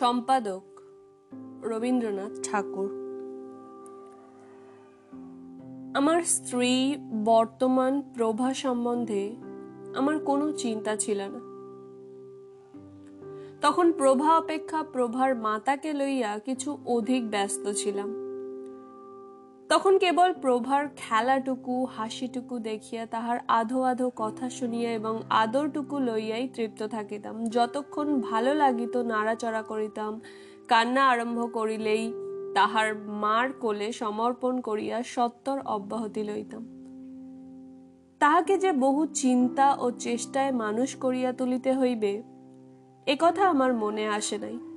সম্পাদক রবীন্দ্রনাথ ঠাকুর। আমার স্ত্রী বর্তমান প্রভা সম্বন্ধে আমার কোনো চিন্তা ছিল না। তখন প্রভা অপেক্ষা প্রভার মাতাকে লইয়া কিছু অধিক ব্যস্ত ছিলাম। তখন কেবল প্রভার খেলাটুকু, হাসিটুকু দেখিয়া তাহার আধো আধো কথা শুনিয়া এবং আদরটুকু লইয়াই তৃপ্ত থাকিতাম। যতক্ষণ ভালো লাগিত নাড়াচড়া করিতাম, কান্না আরম্ভ করিলেই তাহার মার কোলে সমর্পণ করিয়া সত্তর অব্যাহতি লইতাম। তাহাকে যে বহু চিন্তা ও চেষ্টায় মানুষ করিয়া তুলিতে হইবে একথা আমার মনে আসে নাই।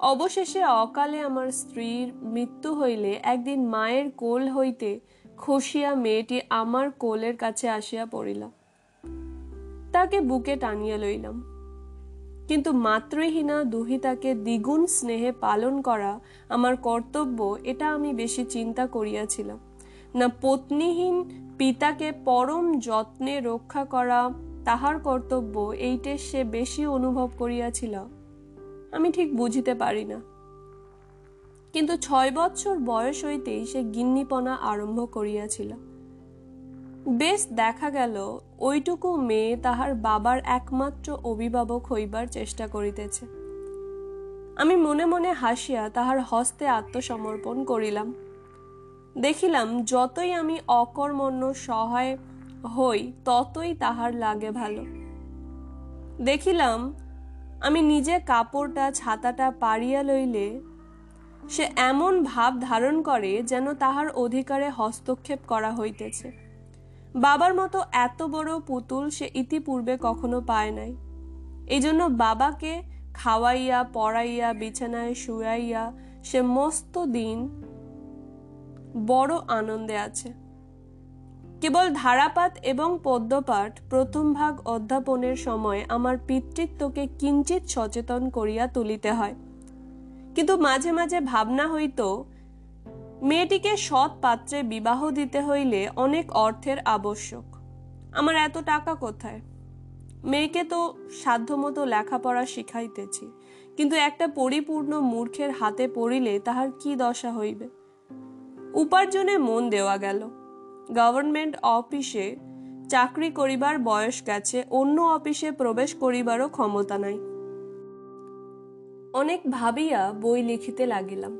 অবশেষে অকালে আমার স্ত্রীর মৃত্যু হইলে একদিন মায়ের কোল হইতে খসিয়া মেয়েটি আমার কোলের কাছে আসিয়া পড়িল। তাকে বুকে টানিয়া লইলাম। কিন্তু মাতৃহীনা দুহিতাকে দ্বিগুণ স্নেহে পালন করা আমার কর্তব্য, এটা আমি বেশি চিন্তা করিয়াছিলাম। না পত্নীহীন পিতাকে পরম যত্নে রক্ষা করা তাহার কর্তব্য, এইটে সে বেশি অনুভব করিয়াছিল। আমি ঠিক বুঝিতে পারি না। কিন্তু ছয় বৎসর বয়স হইতেই সে গিন্নিপনা আরম্ভ করিয়াছিল। বেশ দেখা গেল, ওইটুকু মেয়ে তাহার বাবার একমাত্র অভিভাবক হইবার চেষ্টা করিতেছে। আমি মনে মনে হাসিয়া তাহার হস্তে আত্মসমর্পণ করিলাম। দেখিলাম, যতই আমি অকর্মণ্য সহায় হই, ততই তাহার লাগে ভালো। দেখিলাম আমি নিজে কাপড়টা, ছাতাটা পাড়িয়া লইলে সে এমন ভাব ধারণ করে যেন তাহার অধিকারে হস্তক্ষেপ করা হইতেছে। বাবার মতো এত বড় পুতুল সে ইতিপূর্বে কখনো পায় নাই। এই জন্য বাবাকে খাওয়াইয়া, পড়াইয়া, বিছানায় শুয়াইয়া সে মস্ত দিন বড় আনন্দে আছে। কেবল ধারাপাত এবং পদ্যপাঠ প্রথম ভাগ অধ্যাপনের সময় আমার পিতৃত্বকে কিঞ্চিত সচেতন করিয়া তুলিতে হয়। কিন্তু মাঝে মাঝে ভাবনা হইত, মেয়েটিকে সৎ পাত্রে বিবাহ দিতে হইলে অনেক অর্থের আবশ্যক। আমার এত টাকা কোথায়? মেয়েকে তো সাধ্যমতো লেখাপড়া শিখাইতেছি, কিন্তু একটা পরিপূর্ণ মূর্খের হাতে পড়িলে তাহার কি দশা হইবে? উপার্জনে মন দেওয়া গেল। গভর্নমেন্ট অফিসে চাকরি করিবার বয়স গেছে, অন্য অফিসে প্রবেশ করিবারও ক্ষমতা নাই। অনেক ভাবিয়া বই লিখিতে লাগিলাম।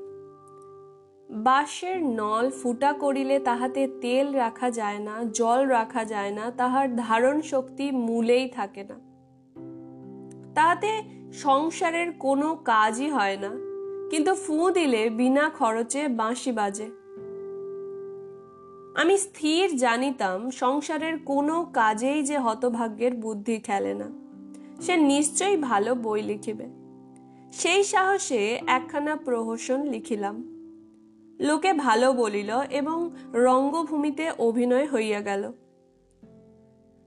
বাঁশের নল ফুটা করিলে তাহাতে তেল রাখা যায় না, জল রাখা যায় না, তাহার ধারণ শক্তি মূলেই থাকে না। তাহাতে সংসারের কোনো কাজই হয় না, কিন্তু ফু দিলে বিনা খরচে বাঁশি বাজে। আমি স্থির জানিতাম সংসারের কোনো কাজেই যে হতভাগ্যের বুদ্ধি খেলে না। সে নিশ্চয়ই ভালো বই লিখিবে। সেই সাহসে একখানা প্রহসন লিখিলাম। লোকে ভালো বলিল এবং রঙ্গভূমিতে অভিনয় হইয়া গেল।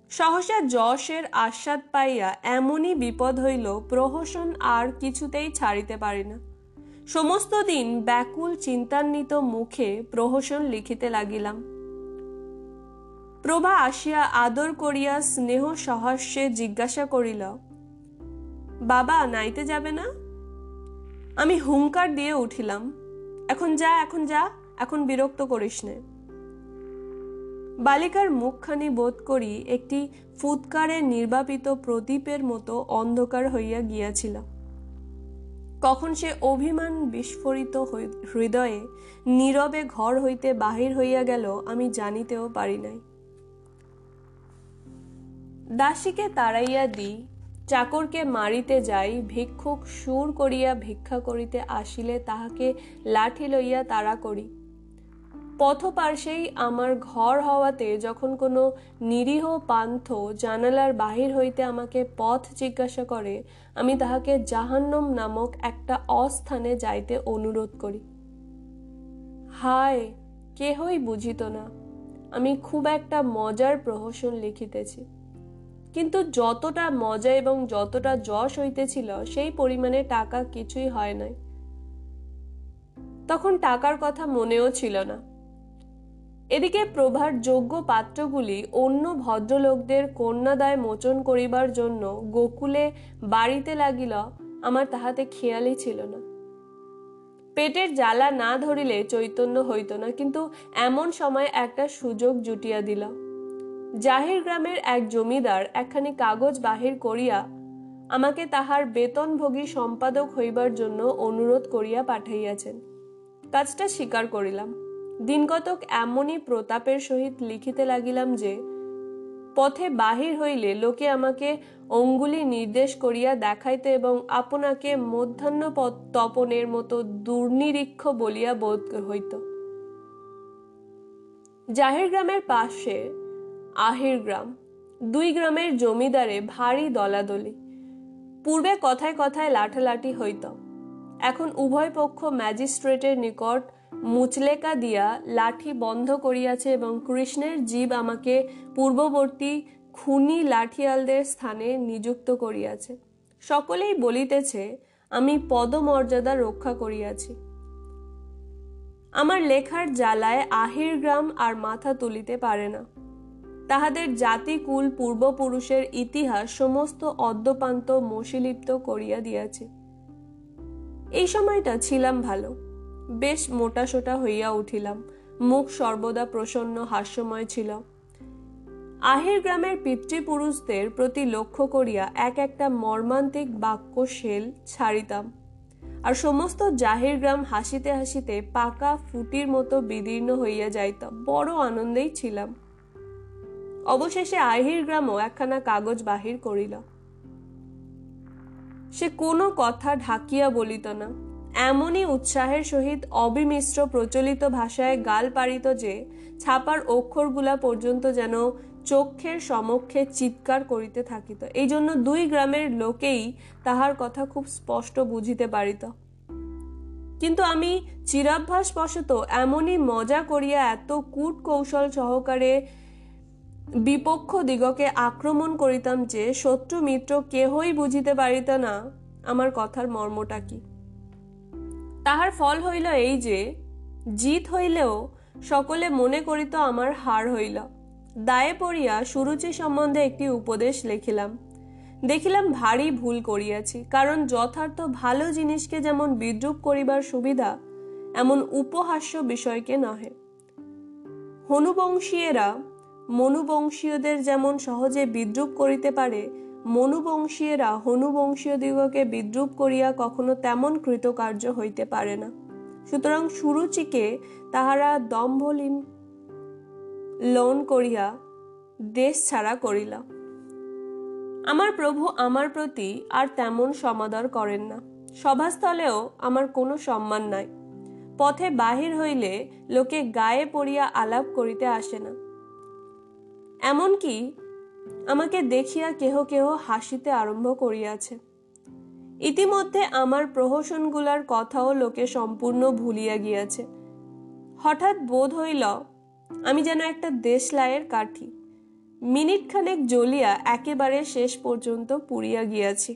সহসা যশের আস্বাদ পাইয়া এমনই বিপদ হইল, প্রহসন আর কিছুতেই ছাড়িতে পারি না। সমস্ত দিন ব্যাকুল চিন্তান্বিত মুখে প্রহসন লিখিতে লাগিলাম। প্রভা আসিয়া আদর করিয়া স্নেহ সহাস্যে জিজ্ঞাসা করিল, বাবা, নাইতে যাবে না? আমি হুঙ্কার দিয়ে উঠিলাম, এখন যা এখন যা, এখন বিরক্ত করিস নে। বালিকার মুখখানি বোধ করি একটি ফুৎকারে নির্বাপিত প্রদীপের মতো অন্ধকার হইয়া গিয়াছিল। কখন সে অভিমান বিস্ফোরিত হৃদয়ে নীরবে ঘর হইতে বাহির হইয়া গেল আমি জানিতেও পারি নাই। দাসীকে তাড়াইয়া দিই, চাকরকে মারিতে যাই, ভিক্ষুক সুর করিয়া ভিক্ষা করিতে আসিলে তাহাকে লাঠি লইয়া তাড়া করি। পথপার্শ্বেই আমার ঘর হওয়াতে যখন কোনো নিরীহ পান্থ জানালার বাহির হইতে আমাকে পথ জিজ্ঞাসা করে, আমি তাহাকে জাহান্নম নামক একটা অস্থানে যাইতে অনুরোধ করি। হায়, কেহই বুঝিত না, আমি খুব একটা মজার প্রহসন লিখিতেছি। কিন্তু যতটা মজা এবং যতটা যশ হইতেছিল, সেই পরিমাণে টাকা কিছুই হয় নাই। তখন টাকার কথা মনেও ছিল না। এদিকে প্রভার যোগ্য পাত্রগুলি অন্য ভদ্রলোকদের কন্যাদায় মোচন করিবার জন্য গোকুলে বাড়িতে লাগিল, আমার তাহাতে খেয়ালই ছিল না। পেটের জ্বালা না ধরিলে চৈতন্য হইত না, কিন্তু এমন সময় একটা সুযোগ জুটিয়া দিল। জাহির গ্রামের এক জমিদার একখানি কাগজ বাহির করিয়া আমাকে তাহার বেতনভোগী সম্পাদক হইবার জন্য অনুরোধ করিয়া পাঠাইয়াছেন। কাজটা স্বীকার করিলাম। দিনকতক এমনই প্রতাপের সহিত লিখিতে লাগিলাম যে, পথে বাহির হইলে লোকে আমাকে অঙ্গুলি নির্দেশ করিয়া দেখাইতে এবং আপনাকে মধ্যাহ্ন তপনের মতো দুর্নিরীক্ষ বলিয়া বোধ হইত। জাহির গ্রামের পাশে আহির গ্রাম। দুই গ্রামের জমিদারে ভারী দলাদলি। পূর্বে কথায় কথায় লাঠালাঠি হইত। এখন উভয় পক্ষ ম্যাজিস্ট্রেটের নিকট মুচলেকা দিয়া লাঠি বন্ধ করিয়াছে এবং কৃষ্ণের জীব আমাকে পূর্ববর্তী খুনি লাঠিয়ালদের স্থানে নিযুক্ত করিয়াছে। সকলেই বলিতেছে, আমি পদমর্যাদা রক্ষা করিয়াছি। আমার লেখার জ্বালায় আহির গ্রাম আর মাথা তুলিতে পারে না। তাহাদের জাতিকুল পূর্বপুরুষের ইতিহাস সমস্ত অদ্যপান্ত মশিলিপ্ত করিয়া দিয়াছে। এই সময়টা ছিলাম ভালো। বেশ মোটাসোটা হইয়া উঠিলাম। মুখ সর্বদা প্রসন্ন, হাস্যময় ছিল। আহির গ্রামের পিতৃপুরুষদের প্রতি লক্ষ্য করিয়া এক একটা মর্মান্তিক বাক্য শেল ছাড়িতাম। আর সমস্ত জাহির গ্রাম হাসিতে হাসিতে পাকা ফুটির মতো বিদীর্ণ হইয়া যাইত। বড় আনন্দেই ছিলাম। অবশেষে আহির গ্রামও একখানা কাগজ বাহির করিল। সে কোনো কথা ঢাকিয়া বলিত না। এমনই উৎসাহের সহিত অবিমিশ্র প্রচলিত ভাষায় গাল পারিত যে, ছাপার অক্ষরগুলা পর্যন্ত যেন চক্ষের সমক্ষে চিৎকার করিতে থাকিত। এই জন্য দুই গ্রামের লোকেই তাহার কথা খুব স্পষ্ট বুঝিতে পারিত। কিন্তু আমি চিরাভ্যাস বশত এমনই মজা করিয়া এত কূট কৌশল সহকারে বিপক্ষ দিগকে আক্রমণ করিতাম যে, শত্রু মিত্র কেহই বুঝিতে পারিত না। আমার কথার মর্মটা কি? তাহার ফল হইল এই যে, জিত হইলেও সকলে মনে করিত আমার হার হইল। দায়ে পড়িয়া সুরুচি সম্বন্ধে একটি উপদেশ লিখিলাম। দেখিলাম ভারী ভুল করিয়াছি, কারণ যথার্থ ভালো জিনিসকে যেমন বিদ্রুপ করিবার সুবিধা, এমন উপহাস্য বিষয়কে নহে। হনুবংশীয়েরা মনুবংশীয়দের যেমন সহজে বিদ্রুপ করিতে পারে, মনুবংশীয়রা হনুবংশীয়দিগকে বিদ্রুপ করিয়া কখনো তেমন কৃতকার্য হইতে পারে না। সুতরাং সুরুচিকে তাহারা দম্ভলিম লোন করিয়া দেশ ছাড়া করিল। আমার প্রভু আমার প্রতি আর তেমন সমাদর করেন না। সভাস্থলেও আমার কোনো সম্মান নাই। পথে বাহির হইলে লোকে গায়ে পড়িয়া আলাপ করিতে আসে না। এমনকি আমাকে দেখিয়া কেহ কেহ হাসিতে আরম্ভ করিয়াছে। ইতিমধ্যে আমার প্রহসনগুলার কথাও লোকে সম্পূর্ণ ভুলিয়া গিয়াছে। হঠাৎ বোধ হইল আমি যেন একটা দেশলাইয়ের কাঠি। মিনিট খানেক জ্বলিয়া একেবারে শেষ পর্যন্ত পুড়িয়া গিয়াছি।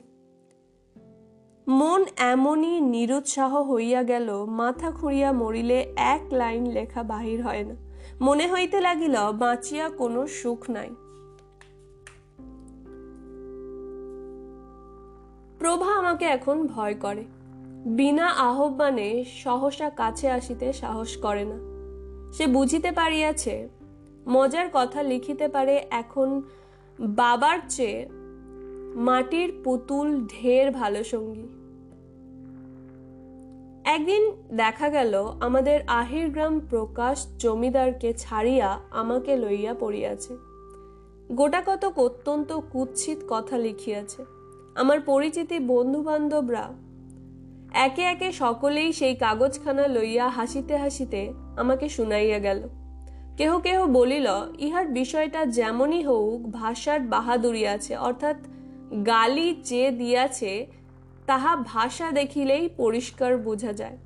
মন এমনই নিরুৎসাহ হইয়া গেল, মাথা খুঁড়িয়া মরিলে এক লাইন লেখা বাহির হয় না। মনে হইতে লাগিল, বাঁচিয়া কোনো সুখ নাই। প্রভা আমাকে এখন ভয় করে। বিনা আহ্বানে সহসা কাছে আসিতে সাহস করে না। সে বুঝিতে পারিয়াছে, মজার কথা লিখিতে পারে, এখন বাবার চেয়ে মাটির পুতুল ঢের ভালো সঙ্গী। একদিন দেখা গেল, আমাদের আহির গ্রাম প্রকাশ জমিদারকে ছাড়িয়া আমাকে লইয়া পড়িয়াছে। গোটা কতক অত্যন্ত কুৎসিত কথা লিখিয়াছে। আমার পরিচিতি বন্ধু বান্ধবরা একে একে সকলেই সেই কাগজখানা লইয়া হাসিতে হাসিতে আমাকে শুনাইয়া গেল। কেহ কেহ বলিল, ইহার বিষয়টা যেমনই হোক ভাষার বাহাদুরি আছে, অর্থাৎ গালি যে দিয়াছে তাহা ভাষা দেখিলেই পরিষ্কার বোঝা যায়।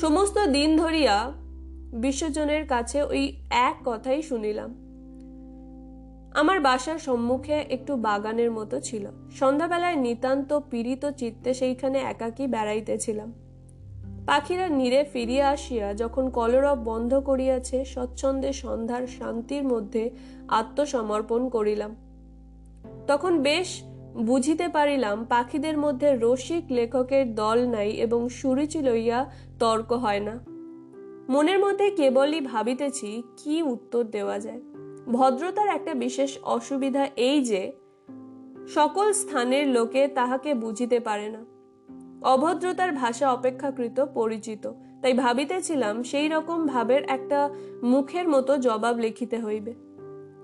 সমস্ত দিন ধরিয়া বিশ্বজনের কাছে ওই এক কথাই শুনিলাম। আমার বাসার সম্মুখে একটু বাগানের মতো ছিল। সন্ধ্যাবেলায় নিতান্ত পীড়িত চিত্তে সেইখানে একাকী বেড়াইতেছিলাম। পাখিরা নীরে ফিরিয়া আসিয়া যখন কলরব বন্ধ করিয়াছে, স্বচ্ছন্দে সন্ধ্যার শান্তির মধ্যে আত্মসমর্পণ করিলাম। তখন বেশ বুঝিতে পারিলাম পাখিদের মধ্যে রসিক লেখকের দল নাই এবং সুরুচি লইয়া তর্ক হয় না। মনের মধ্যে কেবলই ভাবিতেছি, কি উত্তর দেওয়া যায়? ভদ্রতার একটা বিশেষ অসুবিধা এই যে, সকল স্থানের লোকে তাহাকে বুঝিতে পারে না। অভদ্রতার ভাষা অপেক্ষাকৃত পরিচিত, তাই ভাবিতেছিলাম সেই রকম ভাবের একটা মুখের মতো জবাব লিখিতে হইবে।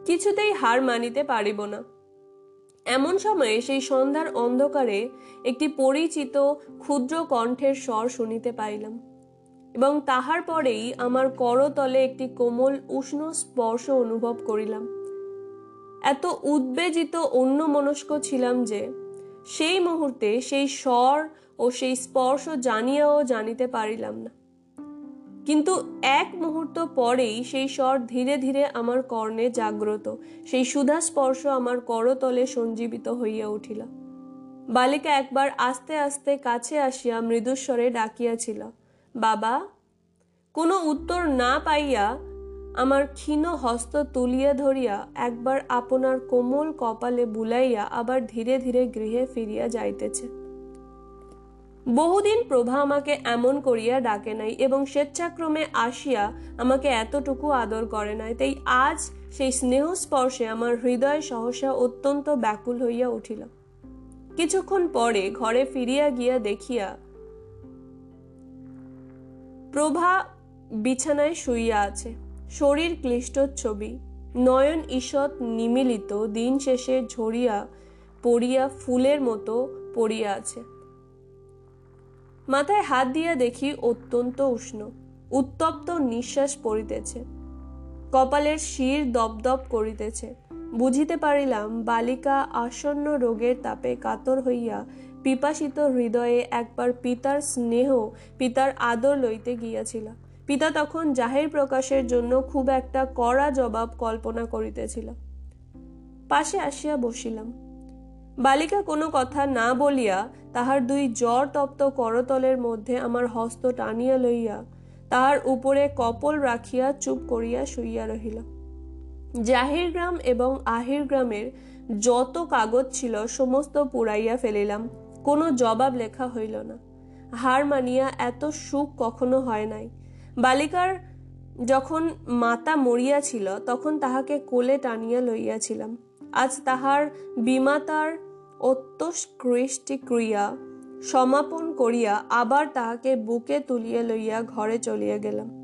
কিছুতেই হার মানিতে পারিব না। এমন সময়ে সেই সন্ধ্যার অন্ধকারে একটি পরিচিত ক্ষুদ্র কণ্ঠের স্বর শুনিতে পাইলাম। এবং তাহার পরেই আমার করতলে একটি কোমল উষ্ণ স্পর্শ অনুভব করিলাম। এত উদ্বেজিত অন্য মনস্ক ছিলাম যে, সেই মুহূর্তে সেই স্বর ও সেই স্পর্শ জানিয়াও জানিতে পারিলাম না। কিন্তু এক মুহূর্ত পরেই সেই স্বর ধীরে ধীরে আমার কর্ণে জাগ্রত। সেই সুধা স্পর্শ আমার করতলে সঞ্জীবিত হইয়া উঠিল। বালিকা একবার আস্তে আস্তে কাছে আসিয়া মৃদুস্বরে ডাকিয়াছিল, বাবা, কোনো উত্তর না পাইয়া আমার ক্ষীণ হস্ত তুলিয়া ধরিয়া একবার আপনার কোমল কপালে বুলাইয়া আবার ধীরে ধীরে গৃহে ফিরিয়া যাইতেছে। বহুদিন প্রভা আমাকে এমন করিয়া ডাকে নাই এবং স্বেচ্ছাক্রমে আসিয়া আমাকে এতটুকু আদর করে নাই, তাই আজ সেই স্নেহ স্পর্শে আমার হৃদয় সহসা অত্যন্ত ব্যাকুল হইয়া উঠিল। কিছুক্ষণ পরে ঘরে ফিরিয়া গিয়া দেখিয়া প্রভা বিছানায় শুইয়া আছে। শরীর ক্লিষ্ট ছবি। নয়ন ঈষৎ নিমিলিত দিন শেষে ঝরিয়া পড়িয়া ফুলের মতো পড়িয়া আছে। মাথায় হাত দিয়া দেখি অত্যন্ত উষ্ণ। উত্তপ্ত নিঃশ্বাস পড়িতেছে। কপালের শির দপদপ করিতেছে। বুঝিতে পারিলাম বালিকা আসন্ন রোগের তাপে কাতর হইয়া পিপাসিত হৃদয়ে একবার পিতার স্নেহ, পিতার আদর লইতে গিয়াছিল। পিতা তখন জাহির প্রকাশের জন্য খুব একটা কড়া জবাব কল্পনা করিতেছিল। পাশে আসিয়া বসিলাম। বালিকা কোনো কথা না বলিয়া তাহার দুই জ্বর তপ্ত করতলের মধ্যে আমার হস্ত টানিয়া লইয়া তাহার উপরে কপল রাখিয়া চুপ করিয়া শুইয়া রহিল। জাহির গ্রাম এবং আহির গ্রামের যত কাগজ ছিল সমস্ত পুড়াইয়া ফেলিলাম, কোনো জবাব লেখা হইল না। হার মানিয়া এত সুখ কখনো হয় নাই। বালিকার যখন মাতা মরিয়াছিল তখন তাহাকে কোলে টানিয়া লইয়াছিলাম। আজ তাহার বিমাতার অত্যষ্কৃষ্টি সমাপন করিয়া আবার তাহাকে বুকে তুলিয়া লইয়া ঘরে চলিয়া গেলাম।